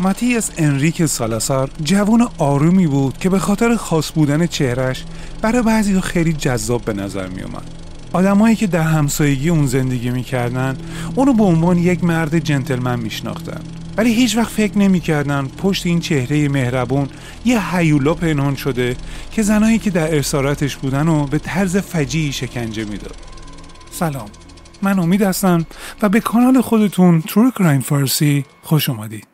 ماتیاس انریک سالاسار جوان آرومی بود که به خاطر خاص بودن چهرش برای بعضی خیلی جذاب به نظر می اومد. آدمایی که در همسایگی اون زندگی می‌کردن اونو به عنوان یک مرد جنتلمن میشناختن ولی هیچ وقت فکر نمی‌کردن پشت این چهره مهربون یه هیولا پنهان شده که زنایی که در ارسالاتش بودن و به طرز فجیعی شکنجه می‌داد. سلام. من امید هستم و به کانال خودتون ترو کرایم فارسی خوش اومدید.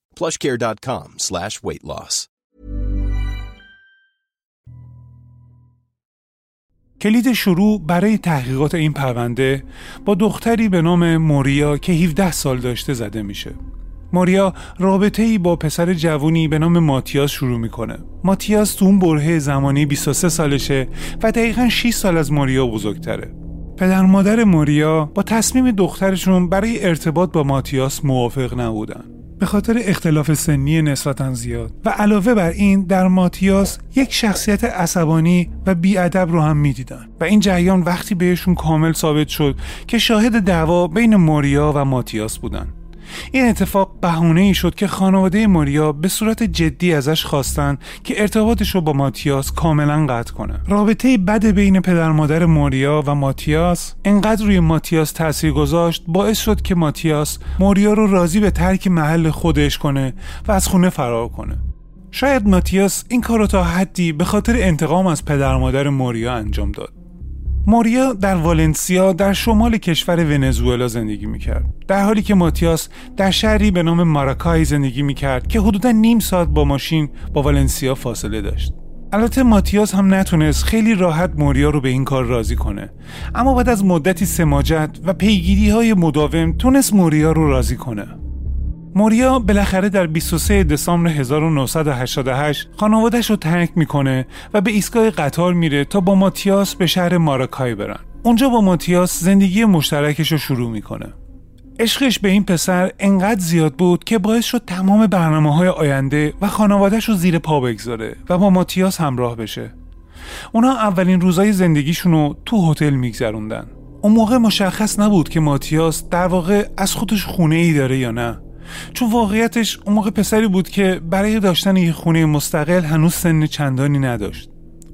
plushcare.com slash weight loss. کلید شروع برای تحقیقات این پرونده با دختری به نام موریا که 17 سال داشته زده میشه. موریا رابطه ای با پسر جوونی به نام ماتیاس شروع می‌کنه. ماتیاس تو اون برهه زمانی 23 سالشه و دقیقا 6 سال از موریا بزرگتره. پدر مادر موریا با تصمیم دخترشون برای ارتباط با ماتیاس موافق نبودن. به خاطر اختلاف سنی نسبتا زیاد. و علاوه بر این در ماتیاس یک شخصیت عصبانی و بیادب رو هم می‌دیدن. و این جریان وقتی بهشون کامل ثابت شد که شاهد دعوا بین موریا و ماتیاس بودن. این اتفاق بهونه ای شد که خانواده ماریا به صورت جدی ازش خواستن که ارتباطش رو با ماتیاس کاملا قطع کنه. رابطه بد بین پدر مادر موریا و ماتیاس انقدر روی ماتیاس تاثیر گذاشت باعث شد که ماتیاس موریا رو راضی به ترک محل خودش کنه و از خونه فرار کنه. شاید ماتیاس این کار رو تا حدی به خاطر انتقام از پدر مادر موریا انجام داد. موریا در والنسیا در شمال کشور ونزوئلا زندگی می‌کرد. در حالی که ماتیاس در شهری به نام ماراکای زندگی می‌کرد که حدودا نیم ساعت با ماشین با والنسیا فاصله داشت. البته ماتیاس هم نتونست خیلی راحت موریا رو به این کار راضی کنه. اما بعد از مدتی سماجت و پیگیری های مداوم تونست موریا رو راضی کنه. موریا بالاخره در 23 دسامبر 1988 خانوادش رو ترک می‌کنه و به ایستگاه قطار میره تا با ماتیاس به شهر ماراکای برن. اونجا با ماتیاس زندگی مشترکش رو شروع می‌کنه. عشقش به این پسر انقدر زیاد بود که باعث شد تمام برنامه های آینده و خانوادهش رو زیر پا بگذاره و با ماتیاس همراه بشه. اونا اولین روزای زندگیشون رو تو هتل میگذروندن. اون موقع مشخص نبود که ماتیاس در واقع از خودش خونه ای داره یا نه. چون واقعیتش اون موقع پسری بود که برای داشتن یه خونه مستقل هنوز سن چندانی نداشت.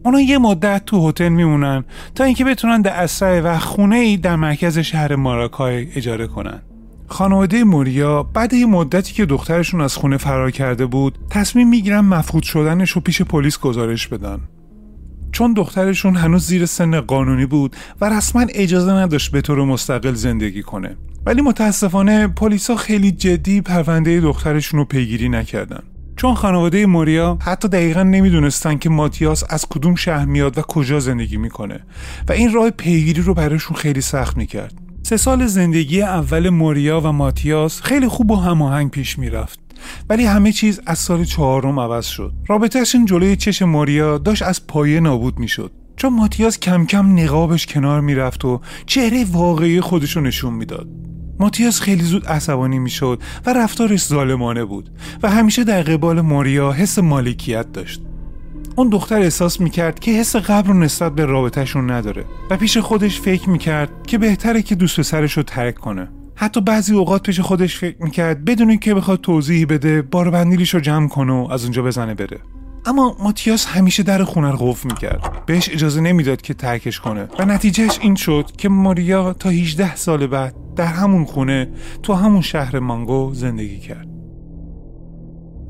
اونا یه مدت تو هتل میمونن تا اینکه بتونن در اسرع و خونه ای در مرکز شهر ماراکای اجاره کنن. خانواده موریا بعد یه مدتی که دخترشون از خونه فرار کرده بود تصمیم می‌گیرن مفقود شدنش رو پیش پلیس گزارش بدن. چون دخترشون هنوز زیر سن قانونی بود و رسما اجازه نداشت به طور مستقل زندگی کنه. ولی متاسفانه پلیسا خیلی جدی پرونده دخترشون رو پیگیری نکردن. چون خانواده موریا حتی دقیقا نمی‌دونستن که ماتیاس از کدوم شهر میاد و کجا زندگی می‌کنه و این راه پیگیری رو براشون خیلی سخت می‌کرد. سه سال زندگی اول موریا و ماتیاس خیلی خوب و هماهنگ پیش می‌رفت. ولی همه چیز از سال چهارم عوض شد. رابطهشون جلوی چش ماریا داشت از پایه نابود می‌شد. چون ماتیاس کم کم نقابش کنار می‌رفت و چهره واقعی خودشو نشون می‌داد. ماتیاس خیلی زود عصبانی می‌شد و رفتارش ظالمانه بود و همیشه در قبال ماریا حس مالکیت داشت. اون دختر احساس می‌کرد که حس قبل رو نسبت به رابطهشون نداره و پیش خودش فکر می‌کرد که بهتره که دوست پسرش رو ترک کنه. حتی بعضی اوقات پیش خودش فکر می‌کرد بدون که بخواد توضیحی بده بار بندیلیش رو جمع کنه و از اونجا بزنه بره. اما ماتیاس همیشه در خونه رو قفل می‌کرد. بهش اجازه نمی‌داد که ترکش کنه. و نتیجهش این شد که ماریا تا 18 سال بعد در همون خونه تو همون شهر مانگو زندگی کرد.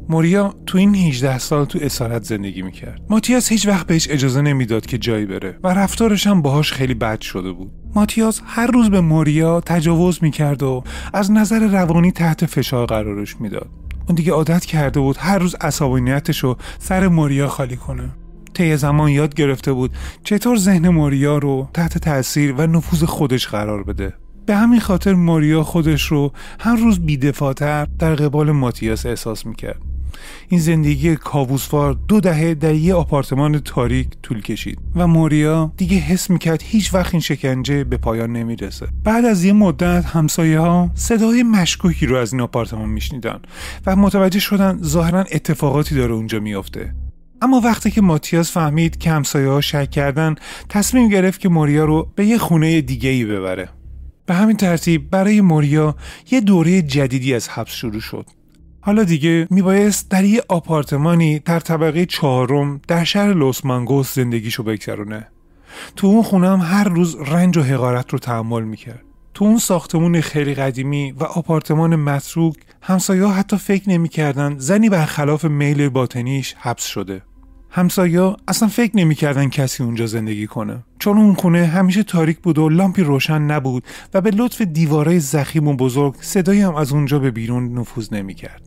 موریا تو این 18 سال تو اسارت زندگی می‌کرد. ماتیاس هیچ وقت بهش اجازه نمی‌داد که جایی بره و رفتارش هم باهاش خیلی بد شده بود. ماتیاس هر روز به موریا تجاوز می‌کرد و از نظر روانی تحت فشار قرارش می‌داد. اون دیگه عادت کرده بود هر روز عصبانیتش رو سر موریا خالی کنه. طی زمان یاد گرفته بود چطور ذهن موریا رو تحت تاثیر و نفوذ خودش قرار بده. به همین خاطر موریا خودش رو هر روز بیدفاتر در قبال ماتیاس احساس می‌کرد. این زندگی کابوسوار دو دهه در یه آپارتمان تاریک طول کشید و موریا دیگه حس می‌کرد هیچ وقت این شکنجه به پایان نمی‌رسه. بعد از یه مدت همسایه ها صدای مشکوکی رو از این آپارتمان میشنیدن و متوجه شدن ظاهرا اتفاقاتی داره اونجا میافته. اما وقتی که ماتیاس فهمید که همسایه ها شک کردن تصمیم گرفت که موریا رو به یه خونه دیگه ای ببره. به همین ترتیب برای موریا یه دوره جدیدی از حبس شروع شد. حالا دیگه میبایست در یه آپارتمانی در طبقه چهارم در شهر لوس مانگوس زندگیشو بگذرونه. تو اون خونه هم هر روز رنج و حقارت رو تحمل می‌کرد. تو اون ساختمون خیلی قدیمی و آپارتمان متروک همسایه حتی فکر نمی‌کردن زنی برخلاف میل باطنیش حبس شده. همسایه اصلا فکر نمی‌کردن کسی اونجا زندگی کنه. چون اون خونه همیشه تاریک بود و لامپی روشن نبود و به لطف دیواره زخیم و بزرگ صدایی هم از اونجا به بیرون نفوذ نمی‌کرد.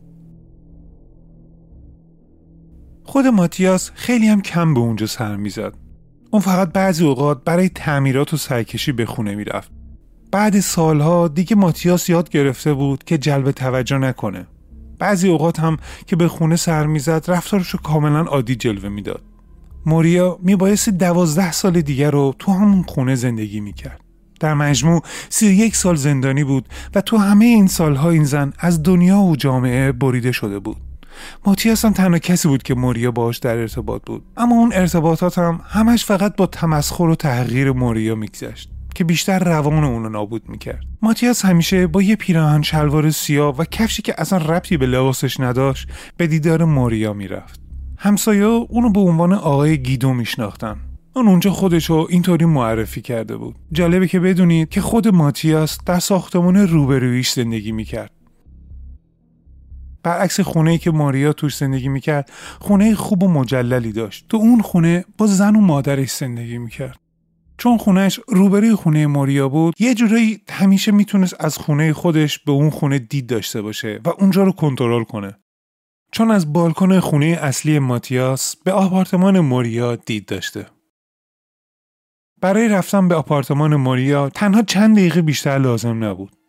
خود ماتیاس خیلی هم کم به اونجا سر می‌زد. اون فقط بعضی اوقات برای تعمیرات و سرکشی به خونه می‌رفت. بعد سالها دیگه ماتیاس یاد گرفته بود که جلب توجه نکنه. بعضی اوقات هم که به خونه سر می‌زد رفتارشو کاملا عادی جلوه می‌داد. موریا میبایستی دوازده سال دیگر رو تو همون خونه زندگی می‌کرد. در مجموع سی یک سال زندانی بود و تو همه این سالها این زن از دنیا و جامعه بریده شده بود. ماتیاس هم تنها کسی بود که موریا باش در ارتباط بود. اما اون ارتباطات هم همش فقط با تمسخر و تغییر موریا میگذشت که بیشتر روان اونو نابود می‌کرد. ماتیاس همیشه با یه پیراهن شلوار سیاه و کفشی که اصلا ربطی به لباسش نداشت به دیدار موریا می‌رفت. همسایه اونو به عنوان آقای گیدو میشناختن. اون اونجا خودشو اینطوری معرفی کرده بود. جالبه که بدونید که خود ماتیاس در ساختمان روبرویش زندگی می‌کرد. برعکس خونه ای که ماریا توش زندگی می‌کرد خونه خوب و مجللی داشت. تو اون خونه با زن و مادرش زندگی می‌کرد. چون خونهش روبروی خونه ماریا بود یه جورایی همیشه می‌تونست از خونه خودش به اون خونه دید داشته باشه و اونجا رو کنترل کنه. چون از بالکن خونه اصلی ماتیاس به آپارتمان موریا دید داشته. برای رفتن به آپارتمان موریا تنها چند دقیقه بیشتر لازم نبود.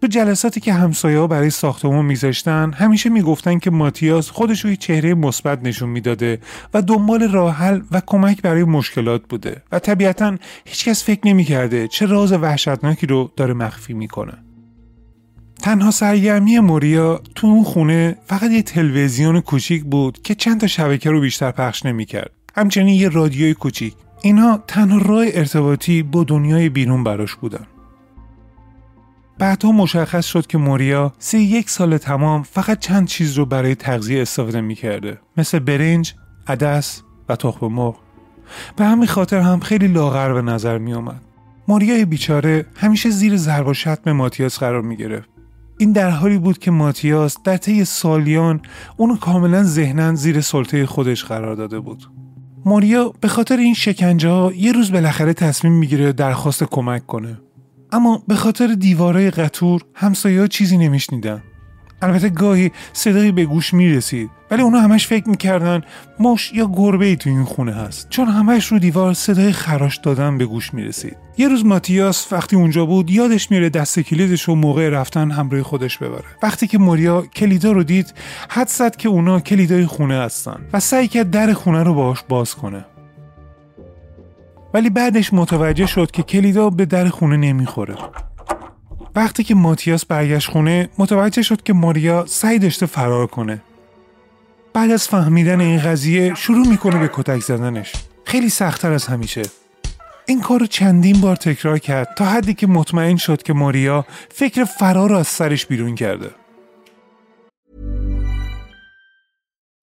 تو جلساتی که همسایه ها برای ساختمان میذاشتن همیشه می‌گفتن که ماتیاس خودش روی چهره مثبت نشون می‌داده و دنبال راه حل و کمک برای مشکلات بوده و طبیعتا هیچکس فکر نمی‌کرده چه راز وحشتناکی رو داره مخفی می‌کنه. تنها سرگرمی موریا تو اون خونه فقط یه تلویزیون کوچیک بود که چند تا شبکه رو بیشتر پخش نمی‌کرد. همچنین یه رادیوی کوچیک. اینها تنها راه ارتباطی با دنیای بیرون براش بودن. بعدها مشخص شد که موریا سی یک سال تمام فقط چند چیز رو برای تغذیه استفاده می‌کرده مثل برنج، عدس و تخم مرغ به همین خاطر هم خیلی لاغر به نظر می آمد. ماریا بیچاره همیشه زیر ضرب و شتم ماتیاس قرار می گرفت. این در حالی بود که ماتیاس در طی سالیان اونو کاملا ذهنا زیر سلطه خودش قرار داده بود. ماریا به خاطر این شکنجه ها یه روز بالاخره تصمیم می‌گیره درخواست کمک کنه. اما به خاطر دیوارای قطور همسایه ها چیزی نمیشنیدن. البته گاهی صدایی به گوش می‌رسید ولی اونا همش فکر می‌کردن مش یا گربه ای تو این خونه هست. چون همش رو دیوار صدای خراش دادن به گوش می‌رسید. یه روز ماتیاس وقتی اونجا بود یادش میره دست کلیدش رو موقع رفتن همراه خودش ببره. وقتی که موریا کلیدا رو دید حد زد که اونا کلیدای خونه هستن و سعی کرد در خونه رو باهاش باز کنه. ولی بعدش متوجه شد که کلیدا به در خونه نمی‌خوره. وقتی که ماتیاس برگشت خونه متوجه شد که ماریا سعی داشته فرار کنه. بعد از فهمیدن این قضیه شروع می‌کنه به کتک زدنش. خیلی سختتر از همیشه. این کار رو چندین بار تکرار کرد تا حدی که مطمئن شد که ماریا فکر فرار رو از سرش بیرون کرده.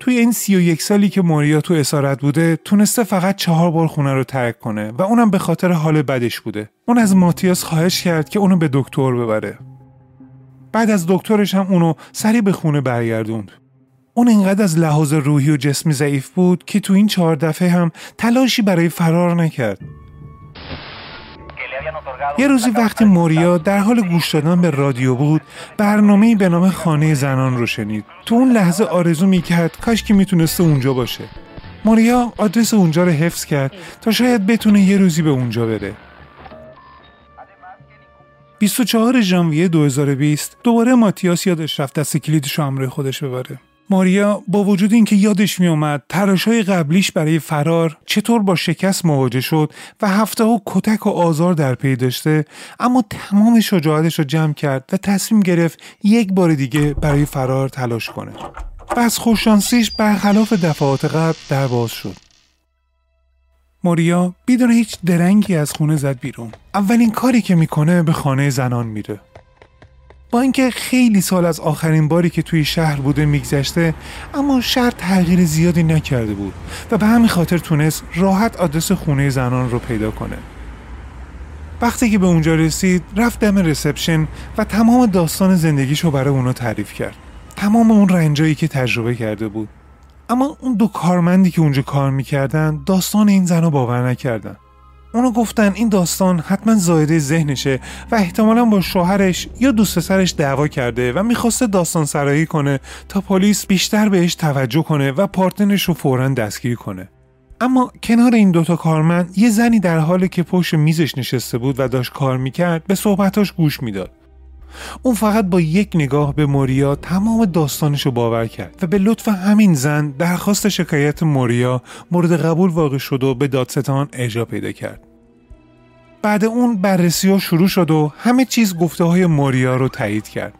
توی این سی و یک سالی که ماریا تو اسارت بوده تونسته فقط چهار بار خونه رو ترک کنه و اونم به خاطر حال بدش بوده. اون از ماتیاس خواهش کرد که اونو به دکتر ببره. بعد از دکترش هم اونو سریع به خونه برگردوند. اون اینقدر از لحاظ روحی و جسمی ضعیف بود که تو این چهار دفعه هم تلاشی برای فرار نکرد. یه روزی وقتی موریا در حال گوش دادن به رادیو بود برنامه به نام خانه زنان رو شنید. تو اون لحظه آرزو می‌کرد کاش که می‌تونسته اونجا باشه. موریا آدرس اونجا رو حفظ کرد تا شاید بتونه یه روزی به اونجا بره. 24 ژانویه 2020 دوباره ماتیاس یادش رفت دست کلیدش رو همراه خودش ببره. ماریا با وجود اینکه یادش میومد های قبلیش برای فرار چطور با شکست مواجه شد و هفته ها کتک و آزار در پی داشته اما تمام شجاعتش رو جمع کرد و تصمیم گرفت یک بار دیگه برای فرار تلاش کنه. و از خوششانسیش برخلاف دفعات قبل در باز شد. ماریا بدون هیچ درنگی از خونه زد بیرون. اولین کاری که می‌کنه به خانه زنان میره. با اینکه خیلی سال از آخرین باری که توی شهر بوده میگذشته اما شهر تغییر زیادی نکرده بود و به همین خاطر تونست راحت آدرس خونه زنان رو پیدا کنه. وقتی که به اونجا رسید رفت دم رسپشن و تمام داستان زندگیش رو برای اونا تعریف کرد. تمام اون رنجایی که تجربه کرده بود. اما اون دو کارمندی که اونجا کار می‌کردن داستان این زن رو باور نکردن. اونو گفتن این داستان حتما زایده ذهنشه و احتمالا با شوهرش یا دوست سرش دعوا کرده و می‌خواسته داستان سرایی کنه تا پلیس بیشتر بهش توجه کنه و پارتنرش رو فورا دستگیر کنه. اما کنار این دوتا کارمند یه زنی در حالی که پشت میزش نشسته بود و داشت کار می‌کرد به صحبتاش گوش می‌داد. اون فقط با یک نگاه به موریا تمام داستانش رو باور کرد و به لطف همین زن درخواست شکایت موریا مورد قبول واقع شد و به دادستان اجرا پیدا کرد. بعد اون بررسی ها شروع شد و همه چیز گفته های موریا رو تایید کرد.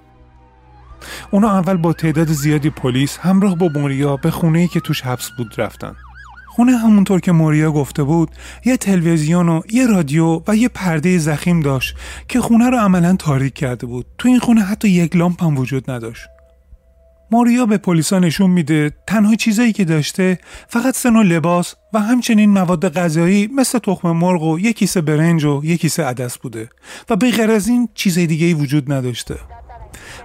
اونا اول با تعداد زیادی پلیس همراه با موریا به خونه که توش حبس بود رفتن. خونه همونطور که موریا گفته بود یه تلویزیون و یه رادیو و یه پرده زخیم داشت که خونه رو عملا تاریک کرده بود. تو این خونه حتی یک لامپ هم وجود نداشت. موریا به پلیسا نشون میده تنها چیزایی که داشته فقط سن و لباس و همچنین مواد غذایی مثل تخم مرغ و یک کیسه برنج و یک کیسه عدس بوده و به غیر از این چیز دیگه ای وجود نداشته.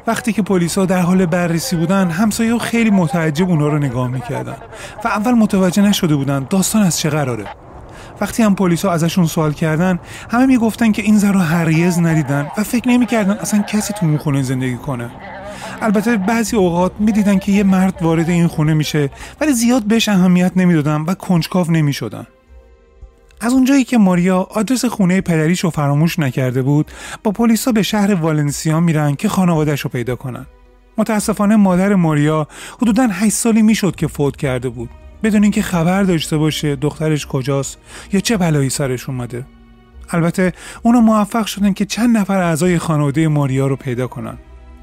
وقتی که پلیسا در حال بررسی بودن همسایه خیلی متعجب اونا رو نگاه می‌کردن و اول متوجه نشده بودن داستان از چه قراره. وقتی هم پلیسا ازشون سوال کردن همه می‌گفتن که این زن رو هرگز ندیدن و فکر نمی‌کردن اصلا کسی تو اون خونه زندگی کنه. البته بعضی اوقات می‌دیدن که یه مرد وارد این خونه میشه ولی زیاد بهش اهمیت نمی‌دادن و کنجکاو نمی‌شدن. از اونجایی که ماریا آدرس خونه پدریش رو فراموش نکرده بود با پلیسا به شهر والنسیا میرن که خانوادهش رو پیدا کنن. متاسفانه مادر ماریا حدودا 8 سالی می‌شد که فوت کرده بود. بدون اینکه خبر داشته باشه دخترش کجاست یا چه بلایی سرش اومده. البته اونا موفق شدن که چند نفر اعضای خانواده ماریا رو پیدا کنن.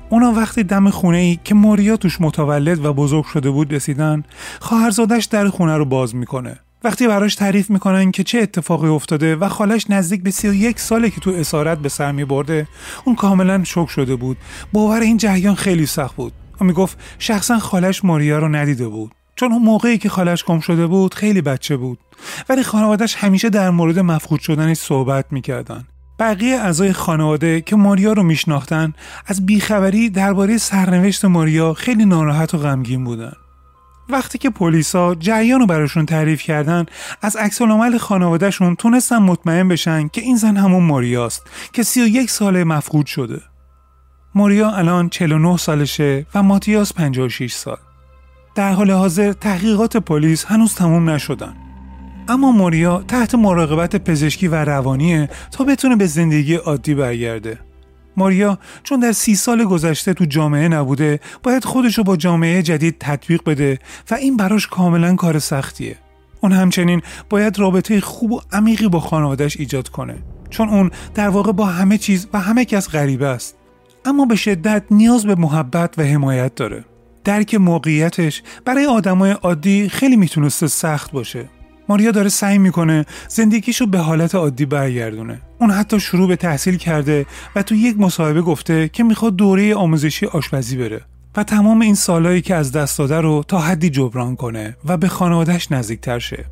اونا وقتی دم خونه ای که ماریا توش متولد و بزرگ شده بود رسیدن خواهرزادش در خونه رو باز می‌کنه. وقتی براش تعریف می‌کنن که چه اتفاقی افتاده و خالش نزدیک به 31 ساله که تو اسارت به سر میبرده اون کاملا شک شده بود. باور این جریان خیلی سخت بود. و می‌گفت شخصا خالش ماریا رو ندیده بود. چون اون موقعی که خالش گم شده بود خیلی بچه بود. ولی خانوادش همیشه در مورد مفقود شدنش صحبت می‌کردن. بقیه اعضای خانواده که ماریا رو میشناختن از بیخبری درباره سرنوشت ماریا خیلی ناراحت و غمگین بودن. وقتی که پلیسا جریان رو براشون تعریف کردن از عکس العمل خانوادهشون تونستن مطمئن بشن که این زن همون ماریاست که 31 ساله مفقود شده. ماریا الان 49 سالشه و ماتیاس 56 سال. در حال حاضر تحقیقات پلیس هنوز تموم نشدن. اما موریا تحت مراقبت پزشکی و روانیه تا بتونه به زندگی عادی برگرده. ماریا چون در سی سال گذشته تو جامعه نبوده باید خودشو با جامعه جدید تطبیق بده و این براش کاملا کار سختیه. اون همچنین باید رابطه خوب و عمیقی با خانوادش ایجاد کنه. چون اون در واقع با همه چیز و همه کس غریبه است. اما به شدت نیاز به محبت و حمایت داره. درک موقعیتش برای آدمای عادی خیلی می‌تونسته سخت باشه. ماریا داره سعی می‌کنه زندگیشو به حالت عادی برگردونه. اون حتی شروع به تحصیل کرده و تو یک مصاحبه گفته که می‌خواد دوره آموزشی آشپزی بره و تمام این سالهایی که از دست داده رو تا حدی جبران کنه و به خانوادهش نزدیکتر شه.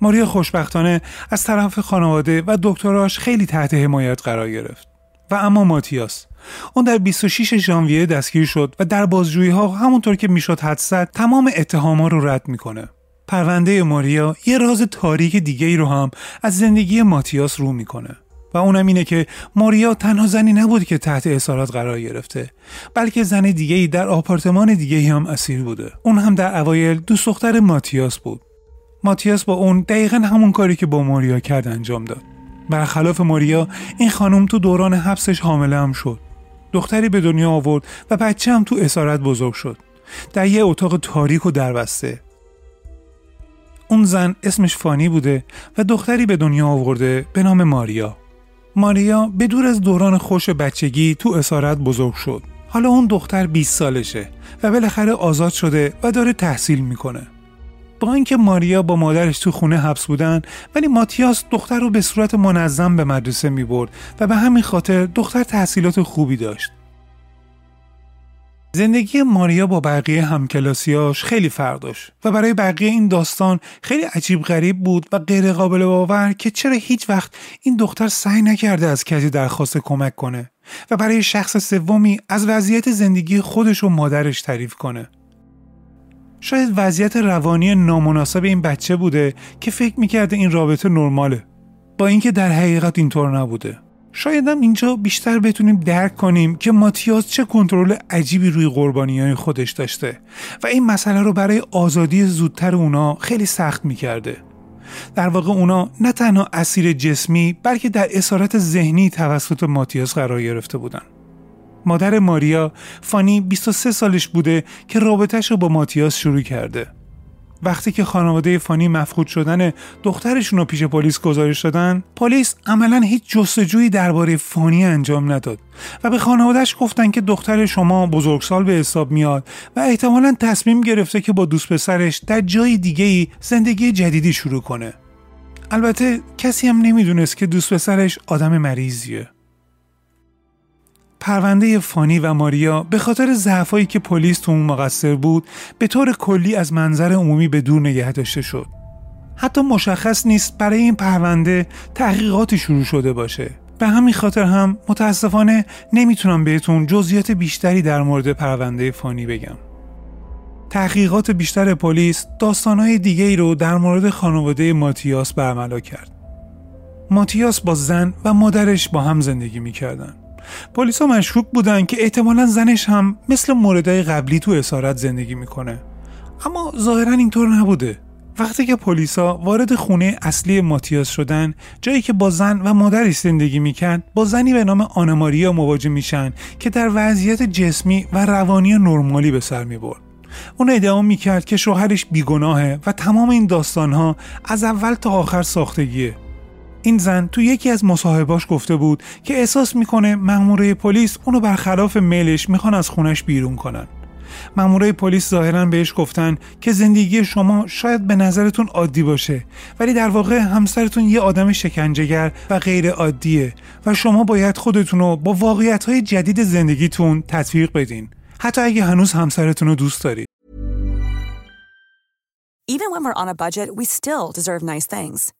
ماریا خوشبختانه از طرف خانواده و دکتراش خیلی تحت حمایت قرار گرفت. و اما ماتیاس اون در 26 ژانویه دستگیر شد و در بازجویی ها همونطور که می‌شد حد زد تمام اتهاما رو رد می‌کنه. پرونده ماریا یه راز تاریک دیگه ای رو هم از زندگی ماتیاس رو می‌کنه. و اونم اینه که ماریا تنها زنی نبود که تحت اسارت قرار گرفته بلکه زن دیگه ای در آپارتمان دیگه ای هم اسیر بوده. اون هم در اوایل دوست دختر ماتیاس بود. ماتیاس با اون دقیقا همون کاری که با ماریا کرد انجام داد. برخلاف ماریا این خانم تو دوران حبسش حامله هم شد. دختری به دنیا آورد و بچه هم تو اسارت بزرگ شد. در یه اتاق تاریک و دربسته. اون زن اسمش فانی بوده و دختری به دنیا آورده به نام ماریا. ماریا به دور از دوران خوش بچگی تو اسارت بزرگ شد. حالا اون دختر 20 سالشه و بالاخره آزاد شده و داره تحصیل می‌کنه. با اینکه ماریا با مادرش تو خونه حبس بودن ولی ماتیاس دختر رو به صورت منظم به مدرسه می برد و به همین خاطر دختر تحصیلات خوبی داشت. زندگی ماریا با بقیه همکلاسیاش خیلی فرق داشت و برای بقیه این داستان خیلی عجیب غریب بود و غیر قابل باور که چرا هیچ وقت این دختر سعی نکرده از کسی درخواست کمک کنه و برای شخص سومی از وضعیت زندگی خودش و مادرش تعریف کنه. شاید وضعیت روانی نامناسب این بچه بوده که فکر می‌کرده این رابطه نرماله با اینکه در حقیقت اینطور نبوده. شاید هم اینجا بیشتر بتونیم درک کنیم که ماتیاس چه کنترل عجیبی روی قربانی های خودش داشته و این مسئله رو برای آزادی زودتر اونا خیلی سخت می‌کرده. در واقع اونا نه تنها اسیر جسمی بلکه در اسارت ذهنی توسط ماتیاس قرار گرفته بودن. مادر ماریا فانی 23 سالش بوده که رابطهش رو با ماتیاس شروع کرده. وقتی که خانواده فانی مفقود شدن دخترشون رو پیش پلیس گزارش دادن پلیس عملا هیچ جستجویی درباره فانی انجام نداد و به خانوادهش گفتن که دختر شما بزرگسال به حساب میاد و احتمالا تصمیم گرفته که با دوست پسرش در جای دیگه ای زندگی جدیدی شروع کنه. البته کسی هم نمی‌دونست که دوست پسرش آدم مریضیه. پرونده فانی و ماریا به خاطر ضعفایی که پلیس تو اون مقصر بود به طور کلی از منظر عمومی به دور نگه داشته شد. حتی مشخص نیست برای این پرونده تحقیقاتی شروع شده باشه. به همین خاطر هم متاسفانه نمی‌تونم بهتون جزئیات بیشتری در مورد پرونده فانی بگم. تحقیقات بیشتر پلیس داستانهای دیگه ای رو در مورد خانواده ماتیاس برملا کرد. ماتیاس با زن و مادرش با هم زندگی می‌کردن. پلیسا مشکوک بودن که احتمالا زنش هم مثل موردهای قبلی تو اسارت زندگی می‌کنه. اما ظاهرا اینطور نبوده. وقتی که پلیسا وارد خونه اصلی ماتیاس شدن جایی که با زن و مادرش زندگی می‌کرد با زنی به نام آنماریا مواجه میشن که در وضعیت جسمی و روانی نرمالی به سر می‌برد. اون ادعا می‌کرد که شوهرش بیگناهه و تمام این داستانها از اول تا آخر ساختگیه. این زن تو یکی از مصاحباش گفته بود که احساس می‌کنه مأموره پلیس اونو برخلاف میلش می‌خوان از خونش بیرون کنن. مامورای پلیس ظاهرا بهش گفتن که زندگی شما شاید به نظرتون عادی باشه ولی در واقع همسرتون یه آدم شکنجهگر و غیر عادیه و شما باید خودتون رو با واقعیت های جدید زندگیتون تطبیق بدین. حتی اگه هنوز همسرتون رو دوست دارید. Even when we're on a budget, we still deserve nice things.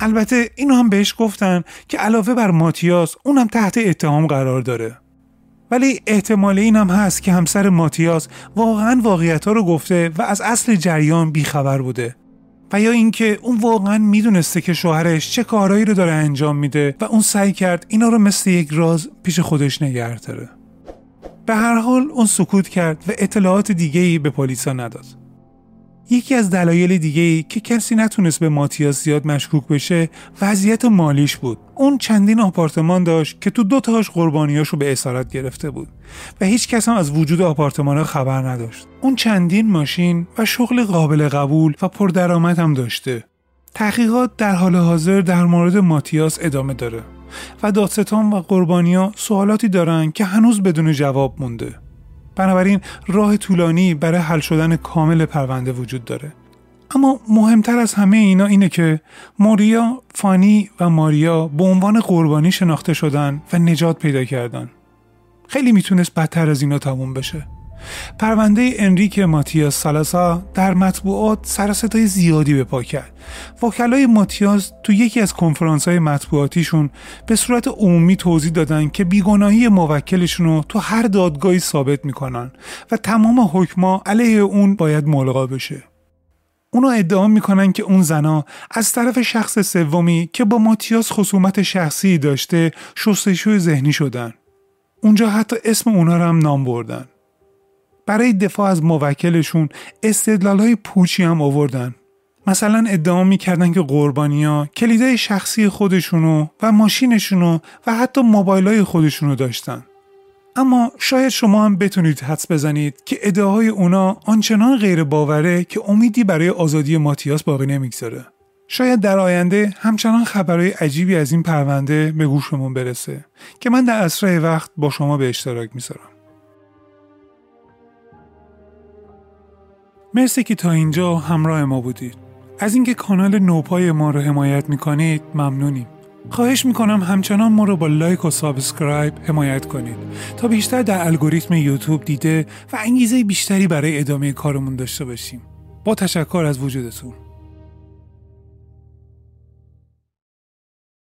البته اینو هم بهش گفتن که علاوه بر ماتیاس اونم تحت اتهام قرار داره. ولی احتمال این هم هست که همسر ماتیاس واقعا واقعیت ها رو گفته و از اصل جریان بیخبر بوده. و یا اینکه اون واقعا می‌دونسته که شوهرش چه کارهایی رو داره انجام میده و اون سعی کرد اینا رو مثل یک راز پیش خودش نگه داره. به هر حال اون سکوت کرد و اطلاعات دیگه ای به پلیسا نداد. یکی از دلایل دیگه ای که کسی نتونست به ماتیاس زیاد مشکوک بشه وضعیت مالیش بود. اون چندین آپارتمان داشت که تو دو تاش قربانیاشو به اسارت گرفته بود و هیچ کس هم از وجود آپارتمان خبر نداشت. اون چندین ماشین و شغل قابل قبول و پردرآمد هم داشته. تحقیقات در حال حاضر در مورد ماتیاس ادامه داره و دادستان و قربانیا سوالاتی دارن که هنوز بدون جواب مونده. بنابراین راه طولانی برای حل شدن کامل پرونده وجود داره اما مهمتر از همه اینا اینه که موریا، فانی و ماریا به عنوان قربانی شناخته شدن و نجات پیدا کردن. خیلی می‌تونست بدتر از اینا تموم بشه. پرونده انریک ماتیاس سالاسا در مطبوعات سر زیادی به پا کرد. وکلای ماتیاس تو یکی از کنفرانس های مطبوعاتیشون به صورت عمومی توضیح دادن که بیگناهی موکلشون رو تو هر دادگاهی ثابت می‌کنن و تمام حکما علیه اون باید ملغا بشه. اونا ادعا می‌کنن که اون زنا از طرف شخص سومی که با ماتیاس خصومت شخصی داشته شستشوی ذهنی شدن. اونجا حتی اسم اونا رو هم نام بردن. برای دفاع از موکلشون استدلال های پوچی هم آوردن. مثلا ادعا می‌کردن که قربانیا کلیدای شخصی خودشونو و ماشینشونو و حتی موبایل های خودشونو داشتن. اما شاید شما هم بتونید حدس بزنید که ادعاهای اونا آنچنان غیر باوره که امیدی برای آزادی ماتیاس باقی نمی‌گذاره. شاید در آینده همچنان خبرهای عجیبی از این پرونده به گوشمون برسه که من در اسرع وقت با شما به اشتراک می‌ذارم. مرسی که تا اینجا همراه ما بودید. از اینکه کانال نوپای ما رو حمایت می‌کنید ممنونیم. خواهش می‌کنم همچنان ما رو با like و subscribe حمایت کنید تا بیشتر در الگوریتم یوتیوب دیده و انگیزه بیشتری برای ادامه کارمون داشته باشیم با تشکر از وجودتون